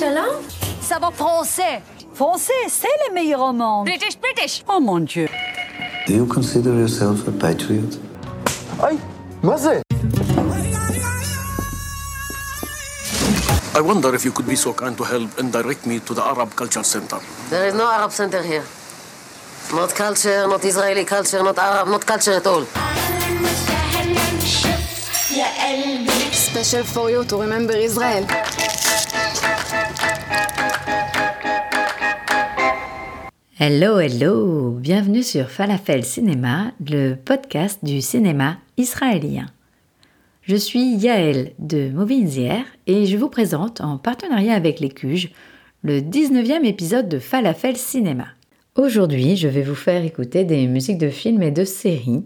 Cela français. Français, c'est le meilleur monde. British, British. Oh mon Dieu. Do you consider yourself a patriot? Ay, nasıl? I wonder if you could be so kind to help and direct me to the Arab Culture Center. There is no Arab Center here. Not culture, not Israeli culture, not Arab, not culture at all. Special for you to remember Israel. Hello, hello, bienvenue sur Falafel Cinéma, le podcast du cinéma israélien. Je suis Yael de Movinzier et je vous présente en partenariat avec les Cuges le 19e épisode de Falafel Cinéma. Aujourd'hui, je vais vous faire écouter des musiques de films et de séries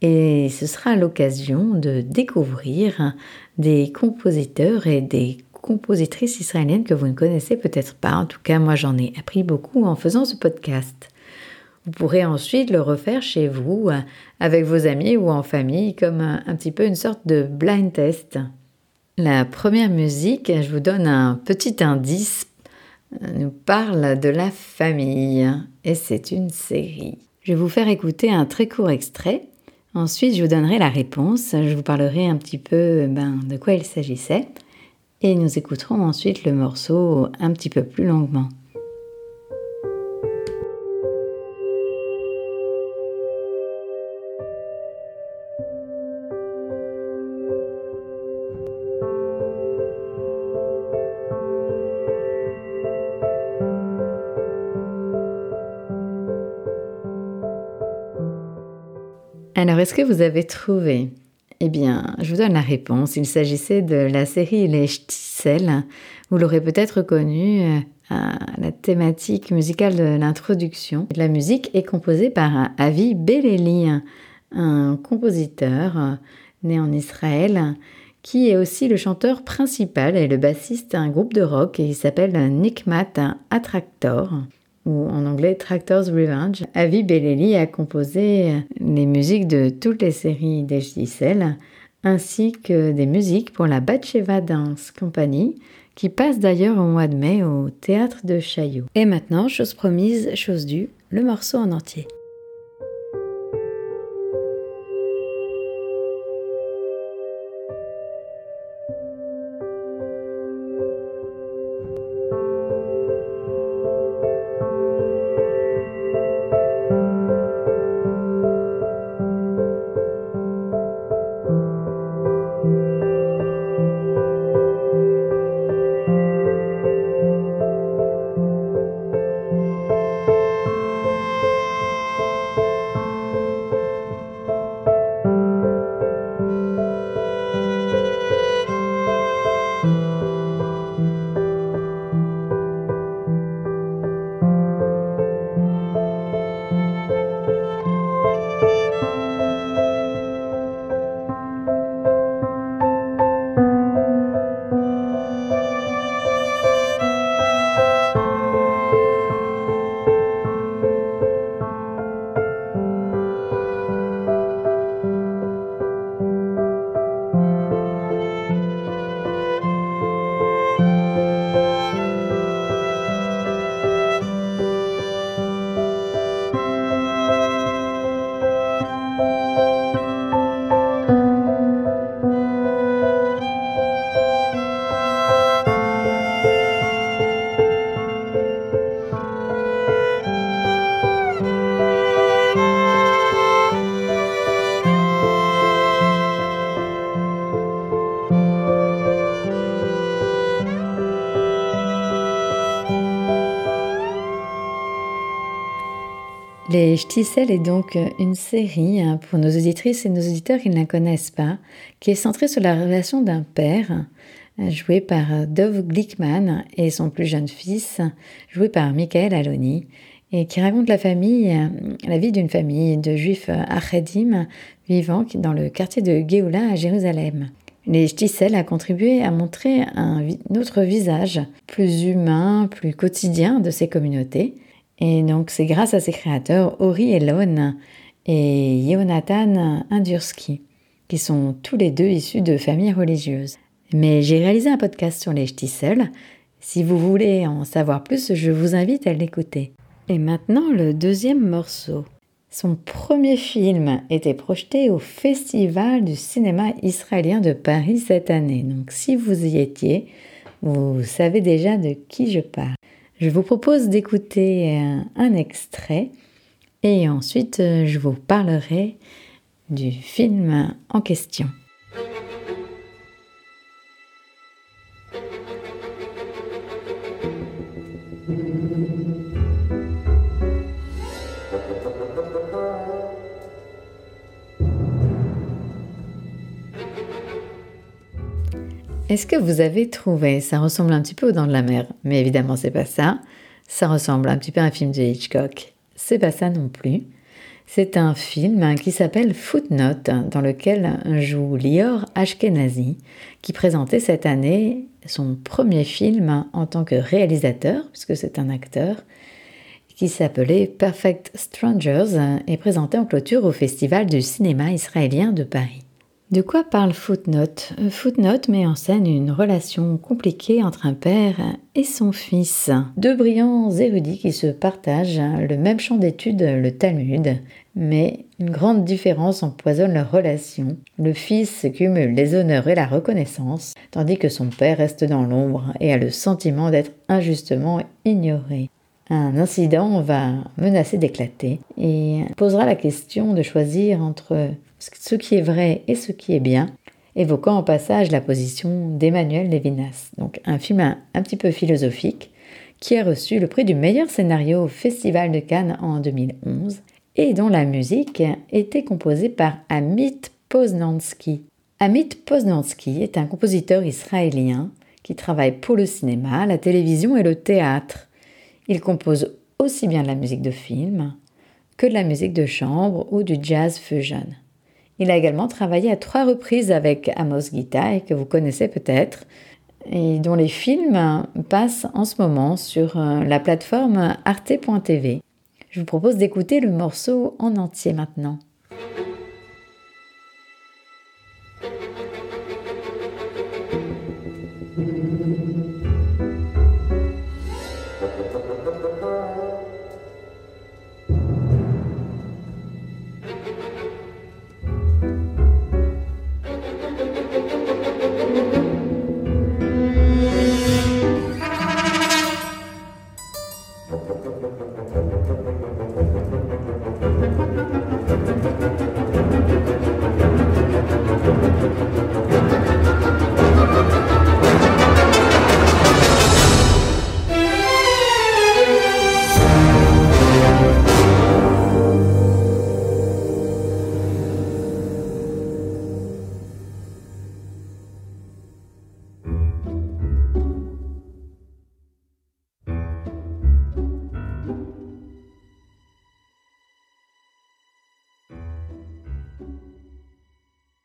et ce sera l'occasion de découvrir des compositeurs et des compositrices israéliennes que vous ne connaissez peut-être pas. En tout cas, moi j'en ai appris beaucoup en faisant ce podcast. Vous pourrez ensuite le refaire chez vous, avec vos amis ou en famille, comme un, un petit peu une sorte de blind test. La première musique, je vous donne un petit indice, nous parle de la famille et c'est une série. Je vais vous faire écouter un très court extrait. Ensuite, je vous donnerai la réponse. Je vous parlerai un petit peu ben, de quoi il s'agissait et nous écouterons ensuite le morceau un petit peu plus longuement. Alors, est-ce que vous avez trouvé eh bien, je vous donne la réponse. Il s'agissait de la série Les Ch'tissel. Vous l'aurez peut-être reconnu, euh, la thématique musicale de l'introduction. La musique est composée par Avi Beleli, un compositeur euh, né en Israël, qui est aussi le chanteur principal et le bassiste d'un groupe de rock et il s'appelle Nikmat Attractor ou en anglais Tractor's Revenge. Avi Belleli a composé les musiques de toutes les séries d'HDCL ainsi que des musiques pour la Batcheva Dance Company qui passe d'ailleurs au mois de mai au théâtre de Chaillot. Et maintenant, chose promise, chose due, le morceau en entier. Les Ch'tissel est donc une série hein, pour nos auditrices et nos auditeurs qui ne la connaissent pas, qui est centrée sur la relation d'un père, euh, joué par Dov Glickman, et son plus jeune fils, joué par Michael Aloni, et qui raconte la famille, euh, la vie d'une famille de juifs achedim vivant dans le quartier de Géoula à Jérusalem. Les Ch'tissel a contribué à montrer un autre visage, plus humain, plus quotidien de ces communautés, et donc c'est grâce à ces créateurs, Ori Elon et Jonathan Indurski, qui sont tous les deux issus de familles religieuses. Mais j'ai réalisé un podcast sur les Ch'tissel. Si vous voulez en savoir plus, je vous invite à l'écouter. Et maintenant le deuxième morceau. Son premier film était projeté au Festival du cinéma israélien de Paris cette année. Donc si vous y étiez, vous savez déjà de qui je parle. Je vous propose d'écouter un, un extrait et ensuite euh, je vous parlerai du film en question. Est-ce que vous avez trouvé Ça ressemble un petit peu aux Dents de la Mer, mais évidemment c'est pas ça. Ça ressemble un petit peu à un film de Hitchcock. C'est pas ça non plus. C'est un film qui s'appelle Footnote, dans lequel joue Lior Ashkenazi, qui présentait cette année son premier film en tant que réalisateur, puisque c'est un acteur, qui s'appelait Perfect Strangers et présenté en clôture au Festival du cinéma israélien de Paris. De quoi parle Footnote? Footnote met en scène une relation compliquée entre un père et son fils. Deux brillants érudits qui se partagent le même champ d'études, le Talmud, mais une grande différence empoisonne leur relation. Le fils cumule les honneurs et la reconnaissance, tandis que son père reste dans l'ombre et a le sentiment d'être injustement ignoré. Un incident va menacer d'éclater et posera la question de choisir entre ce qui est vrai et ce qui est bien, évoquant en passage la position d'Emmanuel Levinas. Donc un film un, petit peu philosophique qui a reçu le prix du meilleur scénario au Festival de Cannes en 2011 et dont la musique était composée par Amit Poznansky. Amit Poznansky est un compositeur israélien qui travaille pour le cinéma, la télévision et le théâtre. Il compose aussi bien de la musique de film que de la musique de chambre ou du jazz fusion. Il a également travaillé à trois reprises avec Amos Gitaï, que vous connaissez peut-être, et dont les films passent en ce moment sur euh, la plateforme arte.tv. Je vous propose d'écouter le morceau en entier maintenant.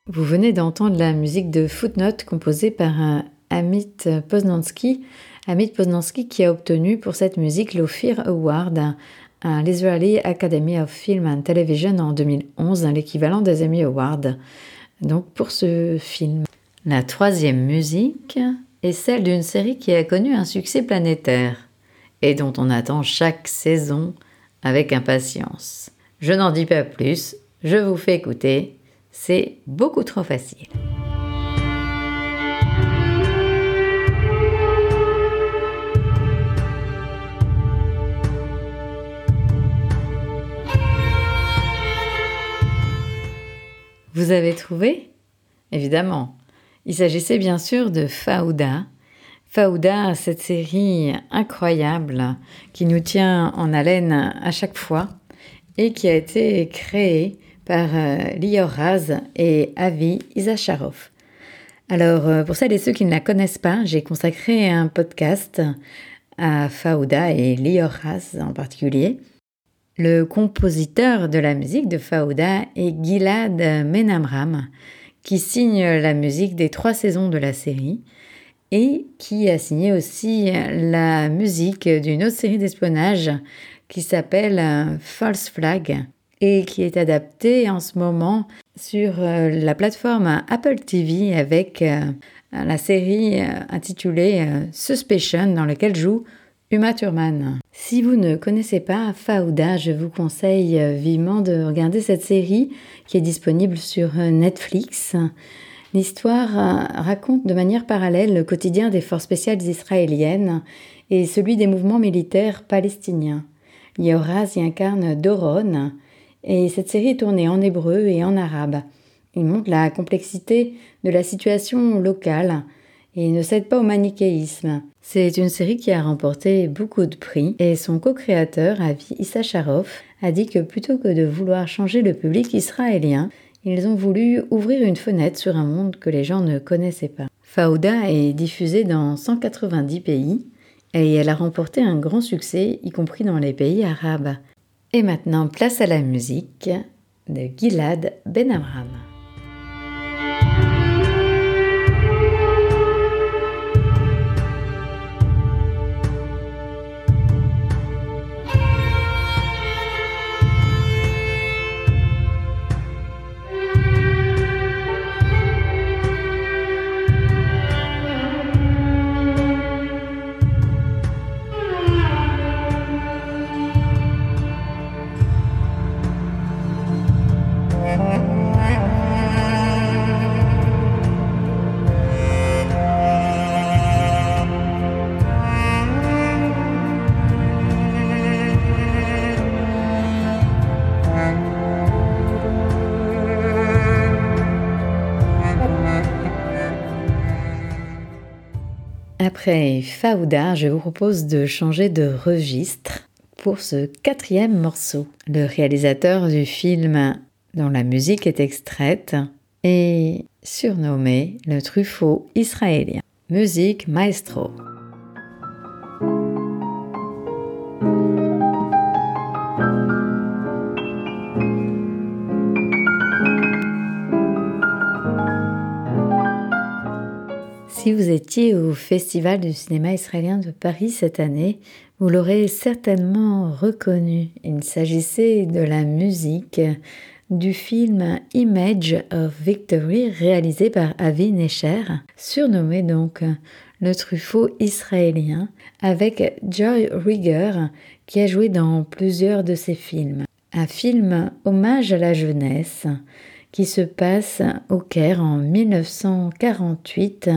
Vous venez d'entendre la musique de Footnote composée par un Amit Poznansky. Amit Poznansky qui a obtenu pour cette musique l'Ophir Award à l'Israeli Academy of Film and Television en 2011, l'équivalent des Emmy Awards. Donc pour ce film. La troisième musique est celle d'une série qui a connu un succès planétaire et dont on attend chaque saison avec impatience. Je n'en dis pas plus, je vous fais écouter c'est beaucoup trop facile. Vous avez trouvé? Évidemment. Il s'agissait bien sûr de Faouda. Faouda, cette série incroyable qui nous tient en haleine à chaque fois et qui a été créée par euh, Lior Raz et Avi Isacharov. Alors, euh, pour celles et ceux qui ne la connaissent pas, j'ai consacré un podcast à Faouda et Lior Raz en particulier. Le compositeur de la musique de Faouda est Gilad Menamram, qui signe la musique des trois saisons de la série et qui a signé aussi la musique d'une autre série d'espionnage qui s'appelle False Flag, et qui est adapté en ce moment sur euh, la plateforme Apple TV avec euh, la série euh, intitulée Suspicion dans laquelle joue Uma Thurman. Si vous ne connaissez pas Fauda, je vous conseille vivement de regarder cette série qui est disponible sur Netflix. L'histoire raconte de manière parallèle le quotidien des forces spéciales israéliennes et celui des mouvements militaires palestiniens. Yoraz y incarne Doron, et cette série est tournée en hébreu et en arabe. Il montre la complexité de la situation locale et ne cède pas au manichéisme. C'est une série qui a remporté beaucoup de prix et son co-créateur, Avi Issacharov, a dit que plutôt que de vouloir changer le public israélien, ils ont voulu ouvrir une fenêtre sur un monde que les gens ne connaissaient pas. Fauda est diffusée dans 190 pays et elle a remporté un grand succès, y compris dans les pays arabes. Et maintenant, place à la musique de Gilad Benamram. Après Fauda, je vous propose de changer de registre pour ce quatrième morceau. Le réalisateur du film dont la musique est extraite est surnommé le Truffaut israélien. Musique maestro. Si vous étiez au Festival du cinéma israélien de Paris cette année, vous l'aurez certainement reconnu. Il s'agissait de la musique du film Image of Victory réalisé par Avi Necher, surnommé donc le Truffaut israélien, avec Joy Rigger qui a joué dans plusieurs de ses films. Un film hommage à la jeunesse qui se passe au Caire en 1948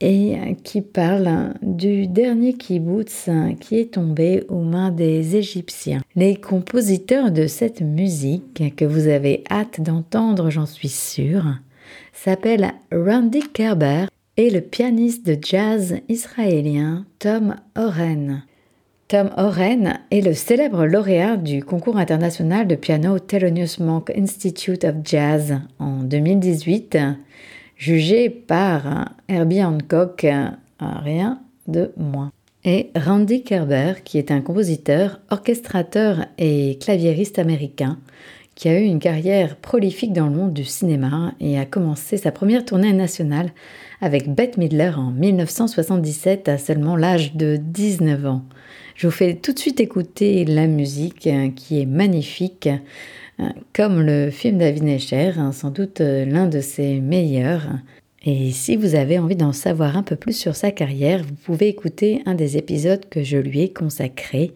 et qui parle du dernier kibbutz qui est tombé aux mains des Égyptiens. Les compositeurs de cette musique, que vous avez hâte d'entendre, j'en suis sûre, s'appellent Randy Kerber et le pianiste de jazz israélien Tom Oren. Tom Oren est le célèbre lauréat du concours international de piano Thelonious Monk Institute of Jazz en 2018, jugé par Herbie Hancock, rien de moins. Et Randy Kerber, qui est un compositeur, orchestrateur et claviériste américain, qui a eu une carrière prolifique dans le monde du cinéma et a commencé sa première tournée nationale avec Bette Midler en 1977 à seulement l'âge de 19 ans. Je vous fais tout de suite écouter la musique euh, qui est magnifique, euh, comme le film d'Avinecher, hein, sans doute euh, l'un de ses meilleurs. Et si vous avez envie d'en savoir un peu plus sur sa carrière, vous pouvez écouter un des épisodes que je lui ai consacré.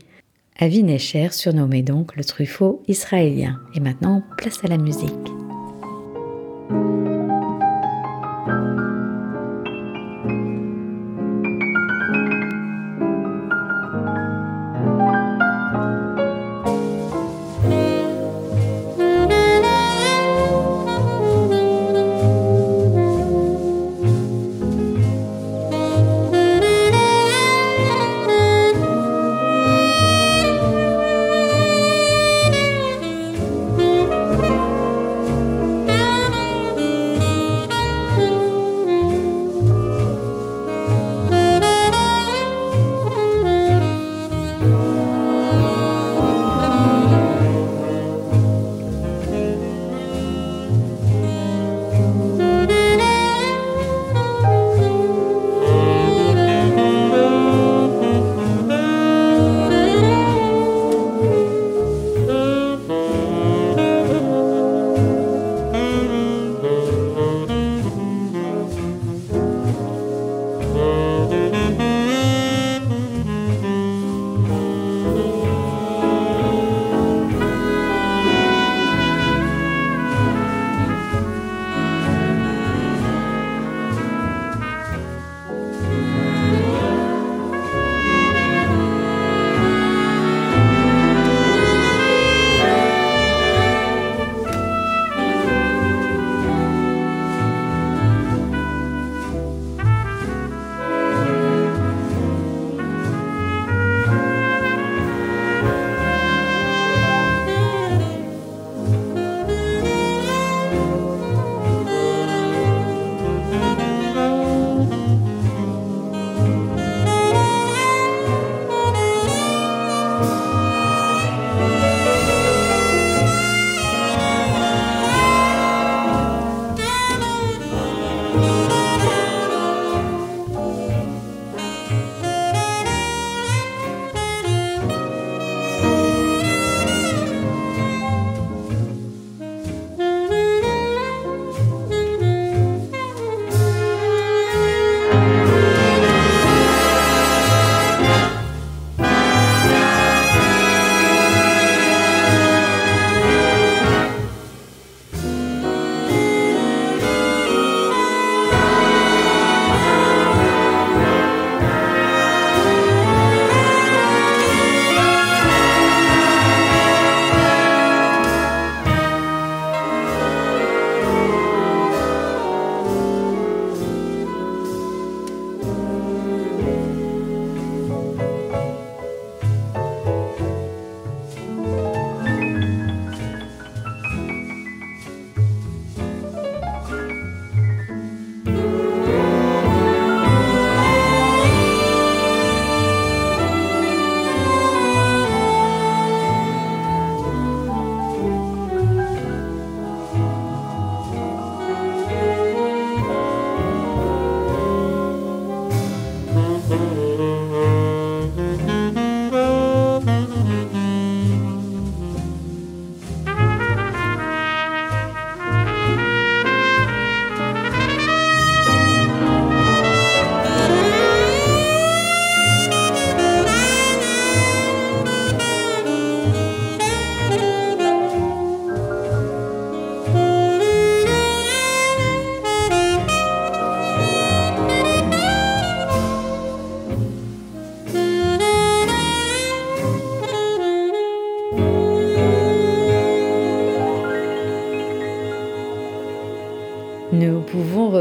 Avinecher, surnommé donc le Truffaut israélien. Et maintenant, place à la musique.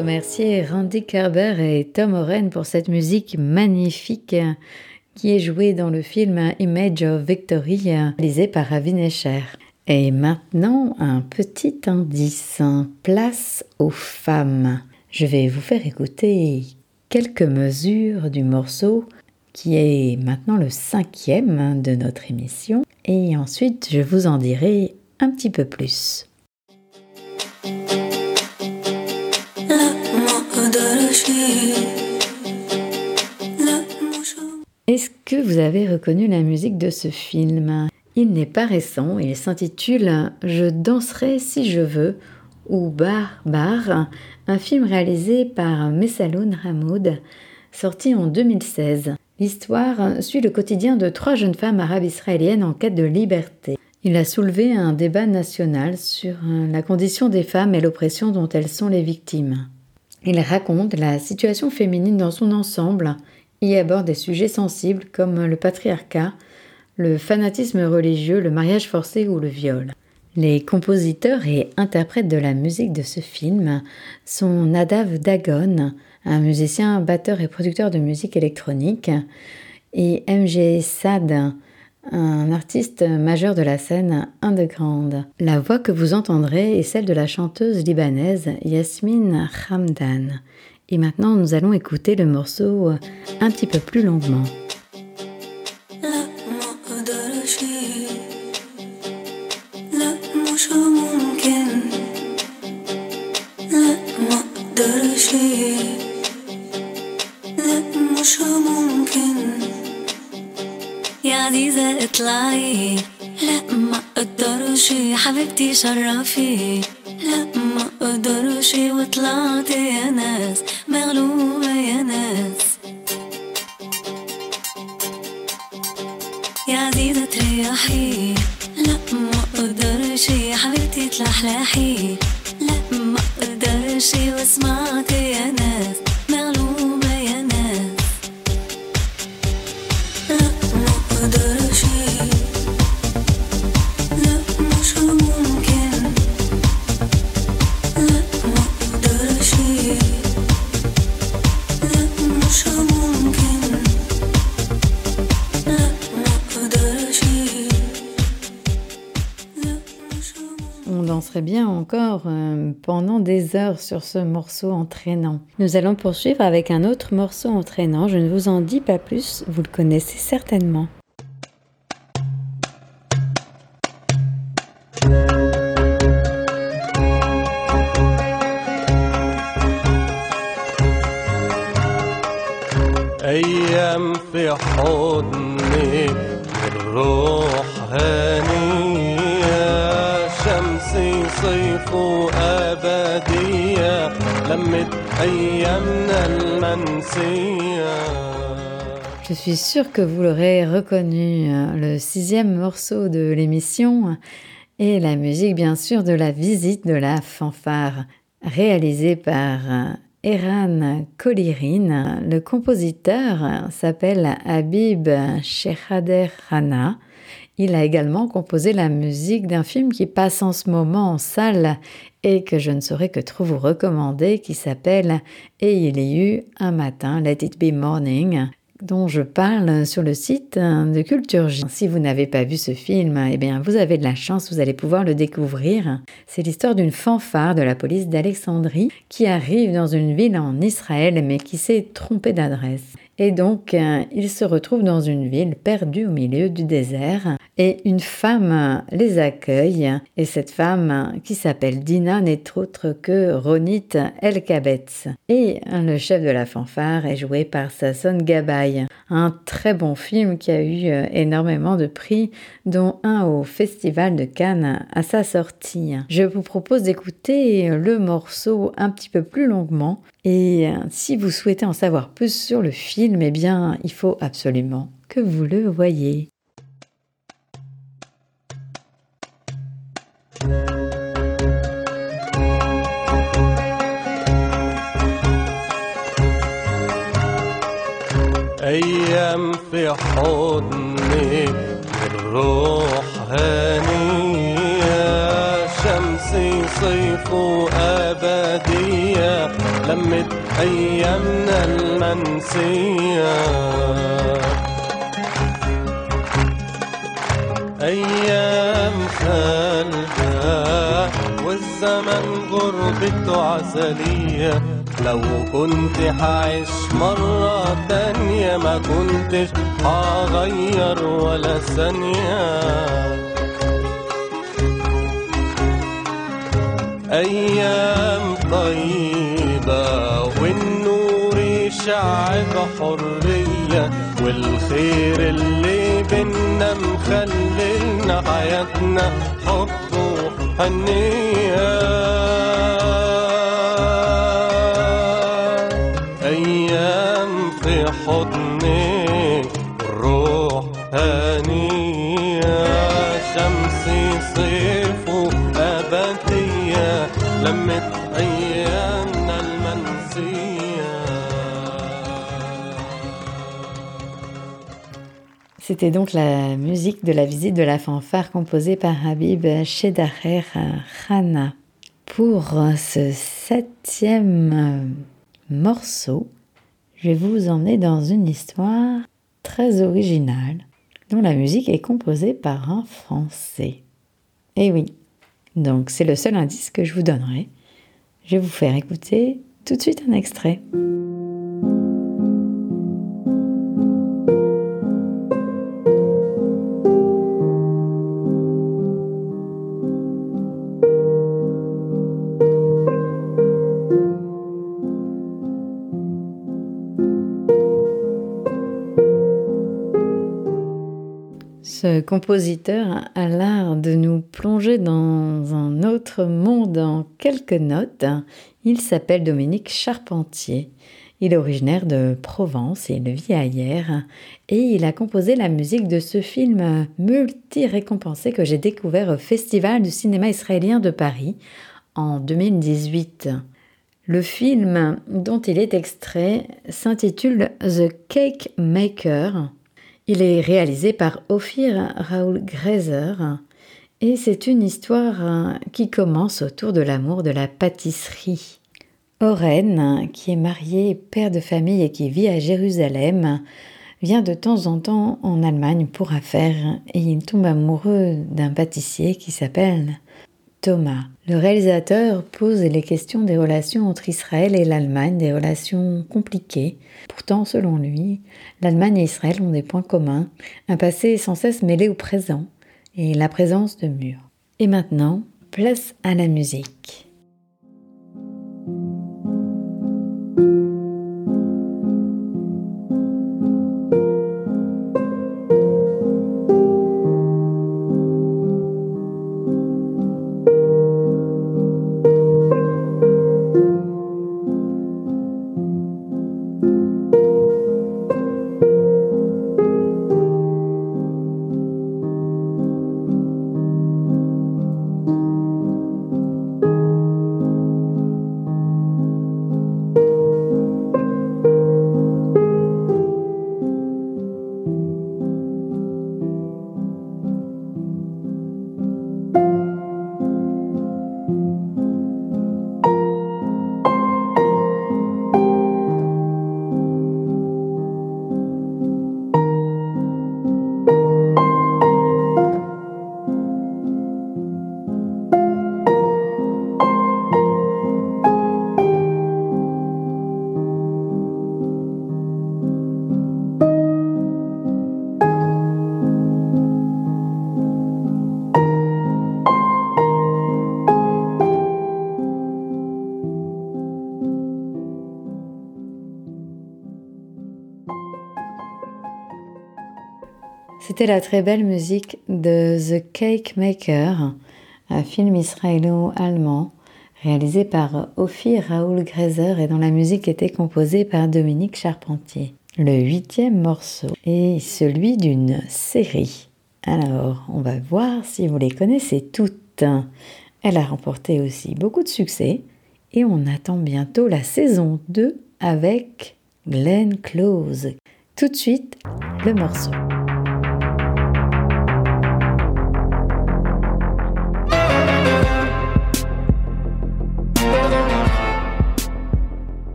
Remercier Randy Kerber et Tom Oren pour cette musique magnifique qui est jouée dans le film Image of Victory réalisé par Ravi Escher. Et maintenant, un petit indice. Place aux femmes. Je vais vous faire écouter quelques mesures du morceau qui est maintenant le cinquième de notre émission. Et ensuite, je vous en dirai un petit peu plus. Est-ce que vous avez reconnu la musique de ce film? Il n'est pas récent, il s'intitule Je danserai si je veux ou Bar Bar, un film réalisé par Messaloun Hamoud, sorti en 2016. L'histoire suit le quotidien de trois jeunes femmes arabes israéliennes en quête de liberté. Il a soulevé un débat national sur la condition des femmes et l'oppression dont elles sont les victimes. Il raconte la situation féminine dans son ensemble et aborde des sujets sensibles comme le patriarcat, le fanatisme religieux, le mariage forcé ou le viol. Les compositeurs et interprètes de la musique de ce film sont Nadav Dagon, un musicien, batteur et producteur de musique électronique, et MG Sad, un artiste majeur de la scène underground. La voix que vous entendrez est celle de la chanteuse libanaise Yasmine Hamdan. Et maintenant, nous allons écouter le morceau un petit peu plus longuement. عزيزة اطلعي لا ما أقدرش حبيبتي شرفي. لا ما أقدرش وطلعت يا ناس مغلوبة يا ناس. يا عزيزة تريحي لا ما أقدرش حبيبتي تلحلحي لا ما أقدرش وسمعت يا ناس. Bien encore euh, pendant des heures sur ce morceau entraînant. Nous allons poursuivre avec un autre morceau entraînant. Je ne vous en dis pas plus, vous le connaissez certainement. أيام في حضنك الروح هنية شمسي صيف أبدية لمت أيامنا المنسية Je suis sûre que vous l'aurez reconnu. euh, Le sixième morceau de l'émission est la musique, bien sûr, de la visite de la fanfare, réalisée par euh, Eran Kolirin. Le compositeur s'appelle Habib Shehader Rana. Il a également composé la musique d'un film qui passe en ce moment en salle et que je ne saurais que trop vous recommander, qui s'appelle Et il y eut un matin, Let It Be Morning, dont je parle sur le site de Culture J. Si vous n'avez pas vu ce film, eh bien vous avez de la chance, vous allez pouvoir le découvrir. C'est l'histoire d'une fanfare de la police d'Alexandrie qui arrive dans une ville en Israël mais qui s'est trompée d'adresse. Et donc, euh, il se retrouve dans une ville perdue au milieu du désert et une femme les accueille. Et cette femme, qui s'appelle Dina, n'est autre que Ronit Elkabetz. Et le chef de la fanfare est joué par Sasson Gabay. Un très bon film qui a eu euh, énormément de prix, dont un au Festival de Cannes à sa sortie. Je vous propose d'écouter le morceau un petit peu plus longuement. Et euh, si vous souhaitez en savoir plus sur le film, eh bien, il faut absolument que vous le voyez. أيام في حضنك الروح هنية شمسي صيف وأبدية لمت أيامنا المنسية. أيام خالدة والزمن غربته عسلية. لو كنت حعيش مرة تانية ما كنتش هغير ولا ثانية. أيام طيبة والنور يشع بحرية والخير اللي بينا مخللنا حياتنا حب وحنية لمت أيامنا المنسية C'était donc la musique de la visite de la fanfare composée par Habib Shedaher Khana. Pour ce septième morceau, je vais vous emmener dans une histoire très originale dont la musique est composée par un Français. Et oui, donc c'est le seul indice que je vous donnerai. Je vais vous faire écouter tout de suite un extrait. Ce compositeur a l'art de nous plonger dans un autre monde en quelques notes. Il s'appelle Dominique Charpentier. Il est originaire de Provence et il vit ailleurs. Et il a composé la musique de ce film multi-récompensé que j'ai découvert au Festival du cinéma israélien de Paris en 2018. Le film dont il est extrait s'intitule The Cake Maker. Il est réalisé par Ophir Raoul Grazer et c'est une histoire qui commence autour de l'amour de la pâtisserie. Oren, qui est marié, père de famille et qui vit à Jérusalem, vient de temps en temps en Allemagne pour affaires et il tombe amoureux d'un pâtissier qui s'appelle Thomas. Le réalisateur pose les questions des relations entre Israël et l'Allemagne, des relations compliquées. Pourtant, selon lui, l'Allemagne et Israël ont des points communs, un passé sans cesse mêlé au présent et la présence de murs. Et maintenant, place à la musique. C'était la très belle musique de The Cake Maker, un film israélo-allemand réalisé par Ophir Raoul Grazer et dont la musique était composée par Dominique Charpentier. Le huitième morceau est celui d'une série. Alors, on va voir si vous les connaissez toutes. Elle a remporté aussi beaucoup de succès et on attend bientôt la saison 2 avec Glenn Close. Tout de suite, le morceau.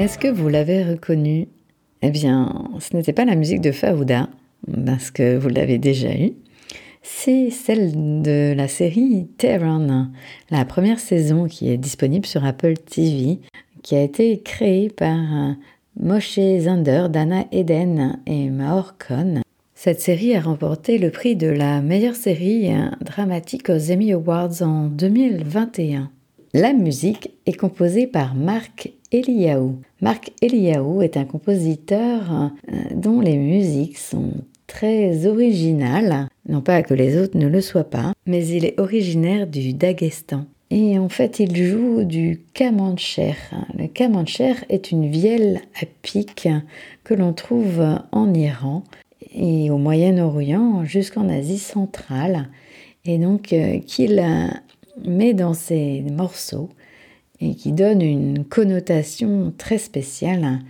Est-ce que vous l'avez reconnu? Eh bien, ce n'était pas la musique de Faouda, parce que vous l'avez déjà eue. C'est celle de la série Terran, la première saison qui est disponible sur Apple TV, qui a été créée par euh, Moshe Zander, Dana Eden et Maor Khan. Cette série a remporté le prix de la meilleure série euh, dramatique aux Emmy Awards en 2021. La musique est composée par Marc Eliaou. Marc Eliaou est un compositeur euh, dont les musiques sont très originales, non pas que les autres ne le soient pas, mais il est originaire du Daghestan. Et en fait, il joue du kamancher. Le kamancher est une vielle à pic que l'on trouve en Iran et au Moyen-Orient jusqu'en Asie centrale, et donc euh, qu'il met dans ses morceaux et qui donne une connotation très spéciale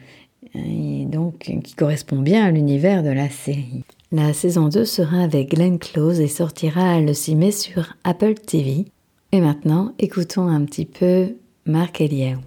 et donc qui correspond bien à l'univers de la série. La saison 2 sera avec Glenn Close et sortira le 6 mai sur Apple TV. Et maintenant, écoutons un petit peu Marc Eliaou.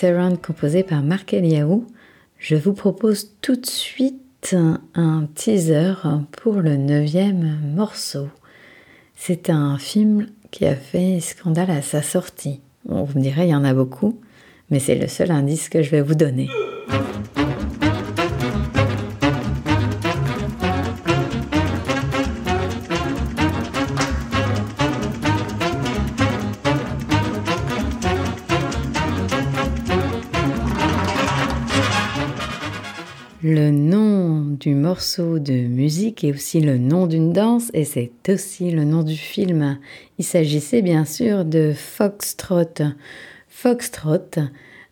Terran composée par Marc Eliaou, je vous propose tout de suite un teaser pour le neuvième morceau. C'est un film qui a fait scandale à sa sortie. Vous me direz, il y en a beaucoup, mais c'est le seul indice que je vais vous donner. Le nom du morceau de musique est aussi le nom d'une danse et c'est aussi le nom du film. Il s'agissait bien sûr de Foxtrot. Foxtrot,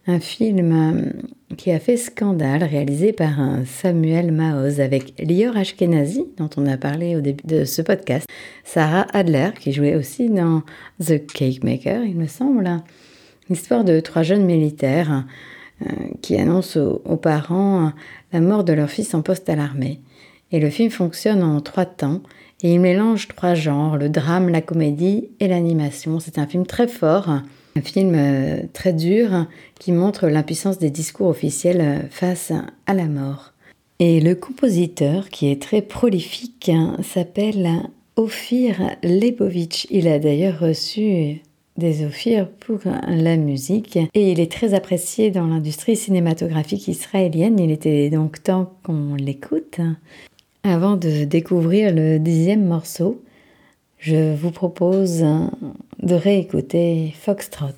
un film qui a fait scandale réalisé par Samuel Maoz avec Lior Ashkenazi, dont on a parlé au début de ce podcast, Sarah Adler, qui jouait aussi dans The Cake Maker, il me semble. L'histoire de trois jeunes militaires qui annoncent aux, parents la mort de leur fils en poste à l'armée. Et le film fonctionne en trois temps et il mélange trois genres, le drame, la comédie et l'animation. C'est un film très fort, un film euh, très dur qui montre l'impuissance des discours officiels euh, face à la mort. Et le compositeur, qui est très prolifique, hein, s'appelle Ophir Lebovitch. Il a d'ailleurs reçu des Ophir pour la musique et il est très apprécié dans l'industrie cinématographique israélienne. Il était donc temps qu'on l'écoute. Avant de découvrir le dixième morceau, je vous propose de réécouter Foxtrot.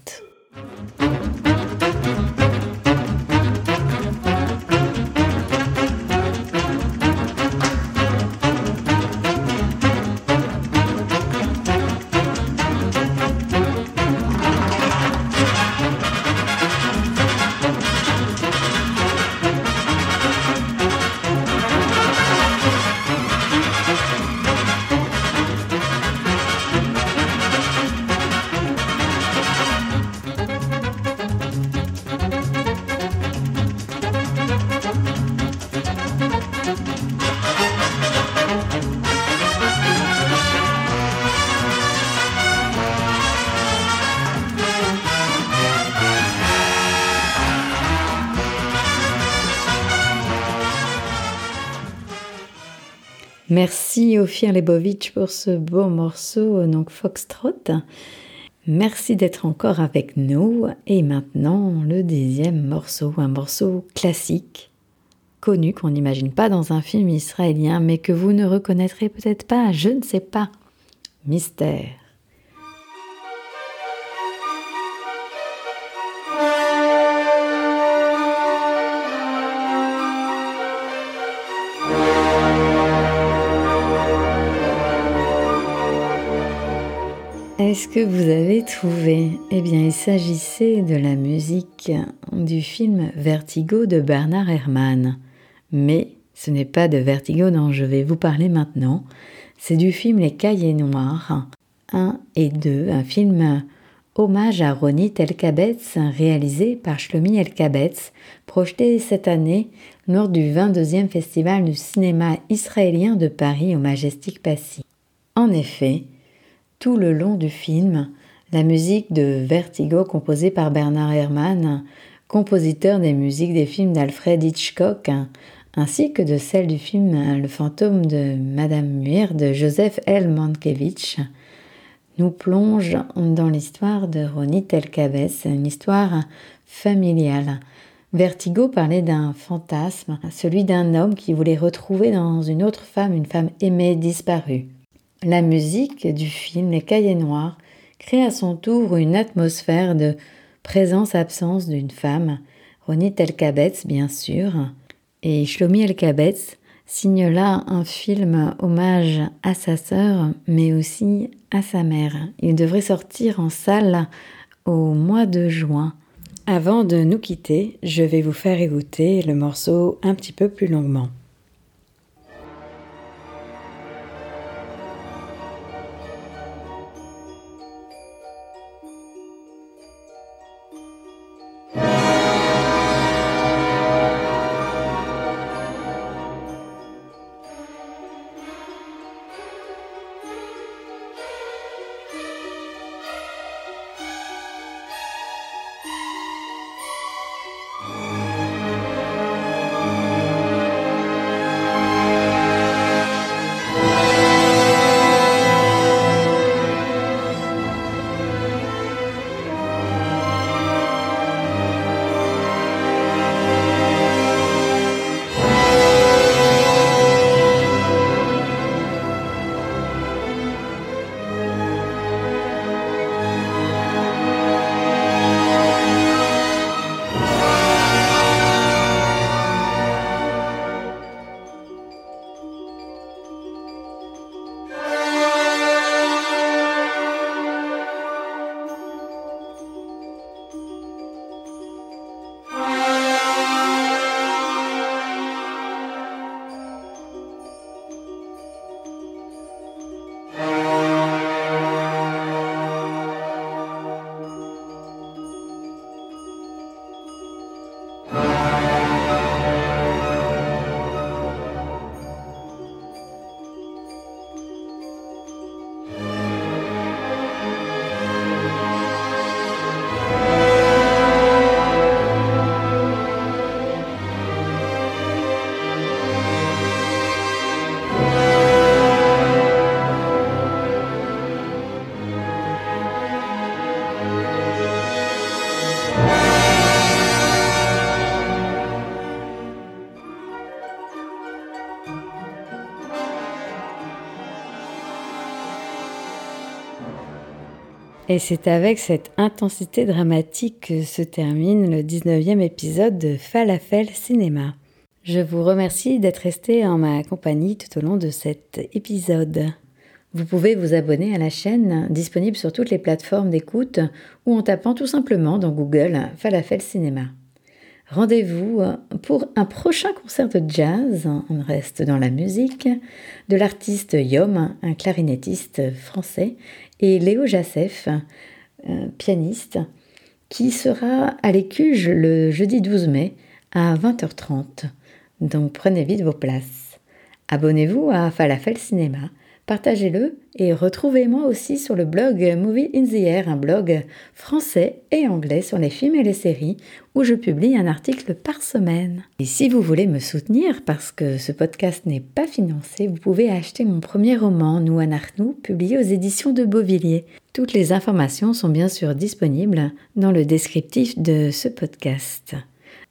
Merci Ophir Lebovitch pour ce beau morceau, donc Foxtrot. Merci d'être encore avec nous. Et maintenant, le dixième morceau, un morceau classique, connu qu'on n'imagine pas dans un film israélien, mais que vous ne reconnaîtrez peut-être pas, je ne sais pas. Mystère. Est-ce que vous avez trouvé? Eh bien, il s'agissait de la musique du film Vertigo de Bernard Herrmann. Mais ce n'est pas de Vertigo dont je vais vous parler maintenant, c'est du film Les Cahiers Noirs 1 et 2, un film hommage à Ronit Elkabetz réalisé par Shlomi Elkabetz, projeté cette année lors du 22e Festival du cinéma israélien de Paris au Majestic Passy. En effet, tout le long du film, la musique de Vertigo composée par Bernard Herrmann, compositeur des musiques des films d'Alfred Hitchcock, ainsi que de celle du film Le fantôme de Madame Muir de Joseph L. Mankiewicz, nous plonge dans l'histoire de Ronit Elkabès, une histoire familiale. Vertigo parlait d'un fantasme, celui d'un homme qui voulait retrouver dans une autre femme une femme aimée disparue. La musique du film Les Cahiers Noirs crée à son tour une atmosphère de présence-absence d'une femme, Ronit Elkabetz bien sûr, et Shlomi Elkabetz signe là un film hommage à sa sœur, mais aussi à sa mère. Il devrait sortir en salle au mois de juin. Avant de nous quitter, je vais vous faire écouter le morceau un petit peu plus longuement. Et c'est avec cette intensité dramatique que se termine le 19e épisode de Falafel Cinéma. Je vous remercie d'être resté en ma compagnie tout au long de cet épisode. Vous pouvez vous abonner à la chaîne, disponible sur toutes les plateformes d'écoute, ou en tapant tout simplement dans Google Falafel Cinéma. Rendez-vous pour un prochain concert de jazz, on reste dans la musique, de l'artiste Yom, un clarinettiste français, et Léo Jassef, pianiste, qui sera à l'Écuge le jeudi 12 mai à 20h30. Donc prenez vite vos places. Abonnez-vous à Falafel Cinéma partagez-le et retrouvez-moi aussi sur le blog Movie in the Air, un blog français et anglais sur les films et les séries où je publie un article par semaine. Et si vous voulez me soutenir parce que ce podcast n'est pas financé, vous pouvez acheter mon premier roman, Nous Anarchnou, publié aux éditions de Beauvilliers. Toutes les informations sont bien sûr disponibles dans le descriptif de ce podcast.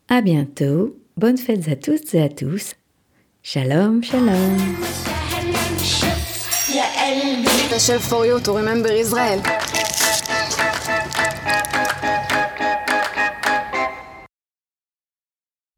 À bientôt bonnes fêtes à toutes et à tous. Shalom, shalom. Chef for you to remember Israel.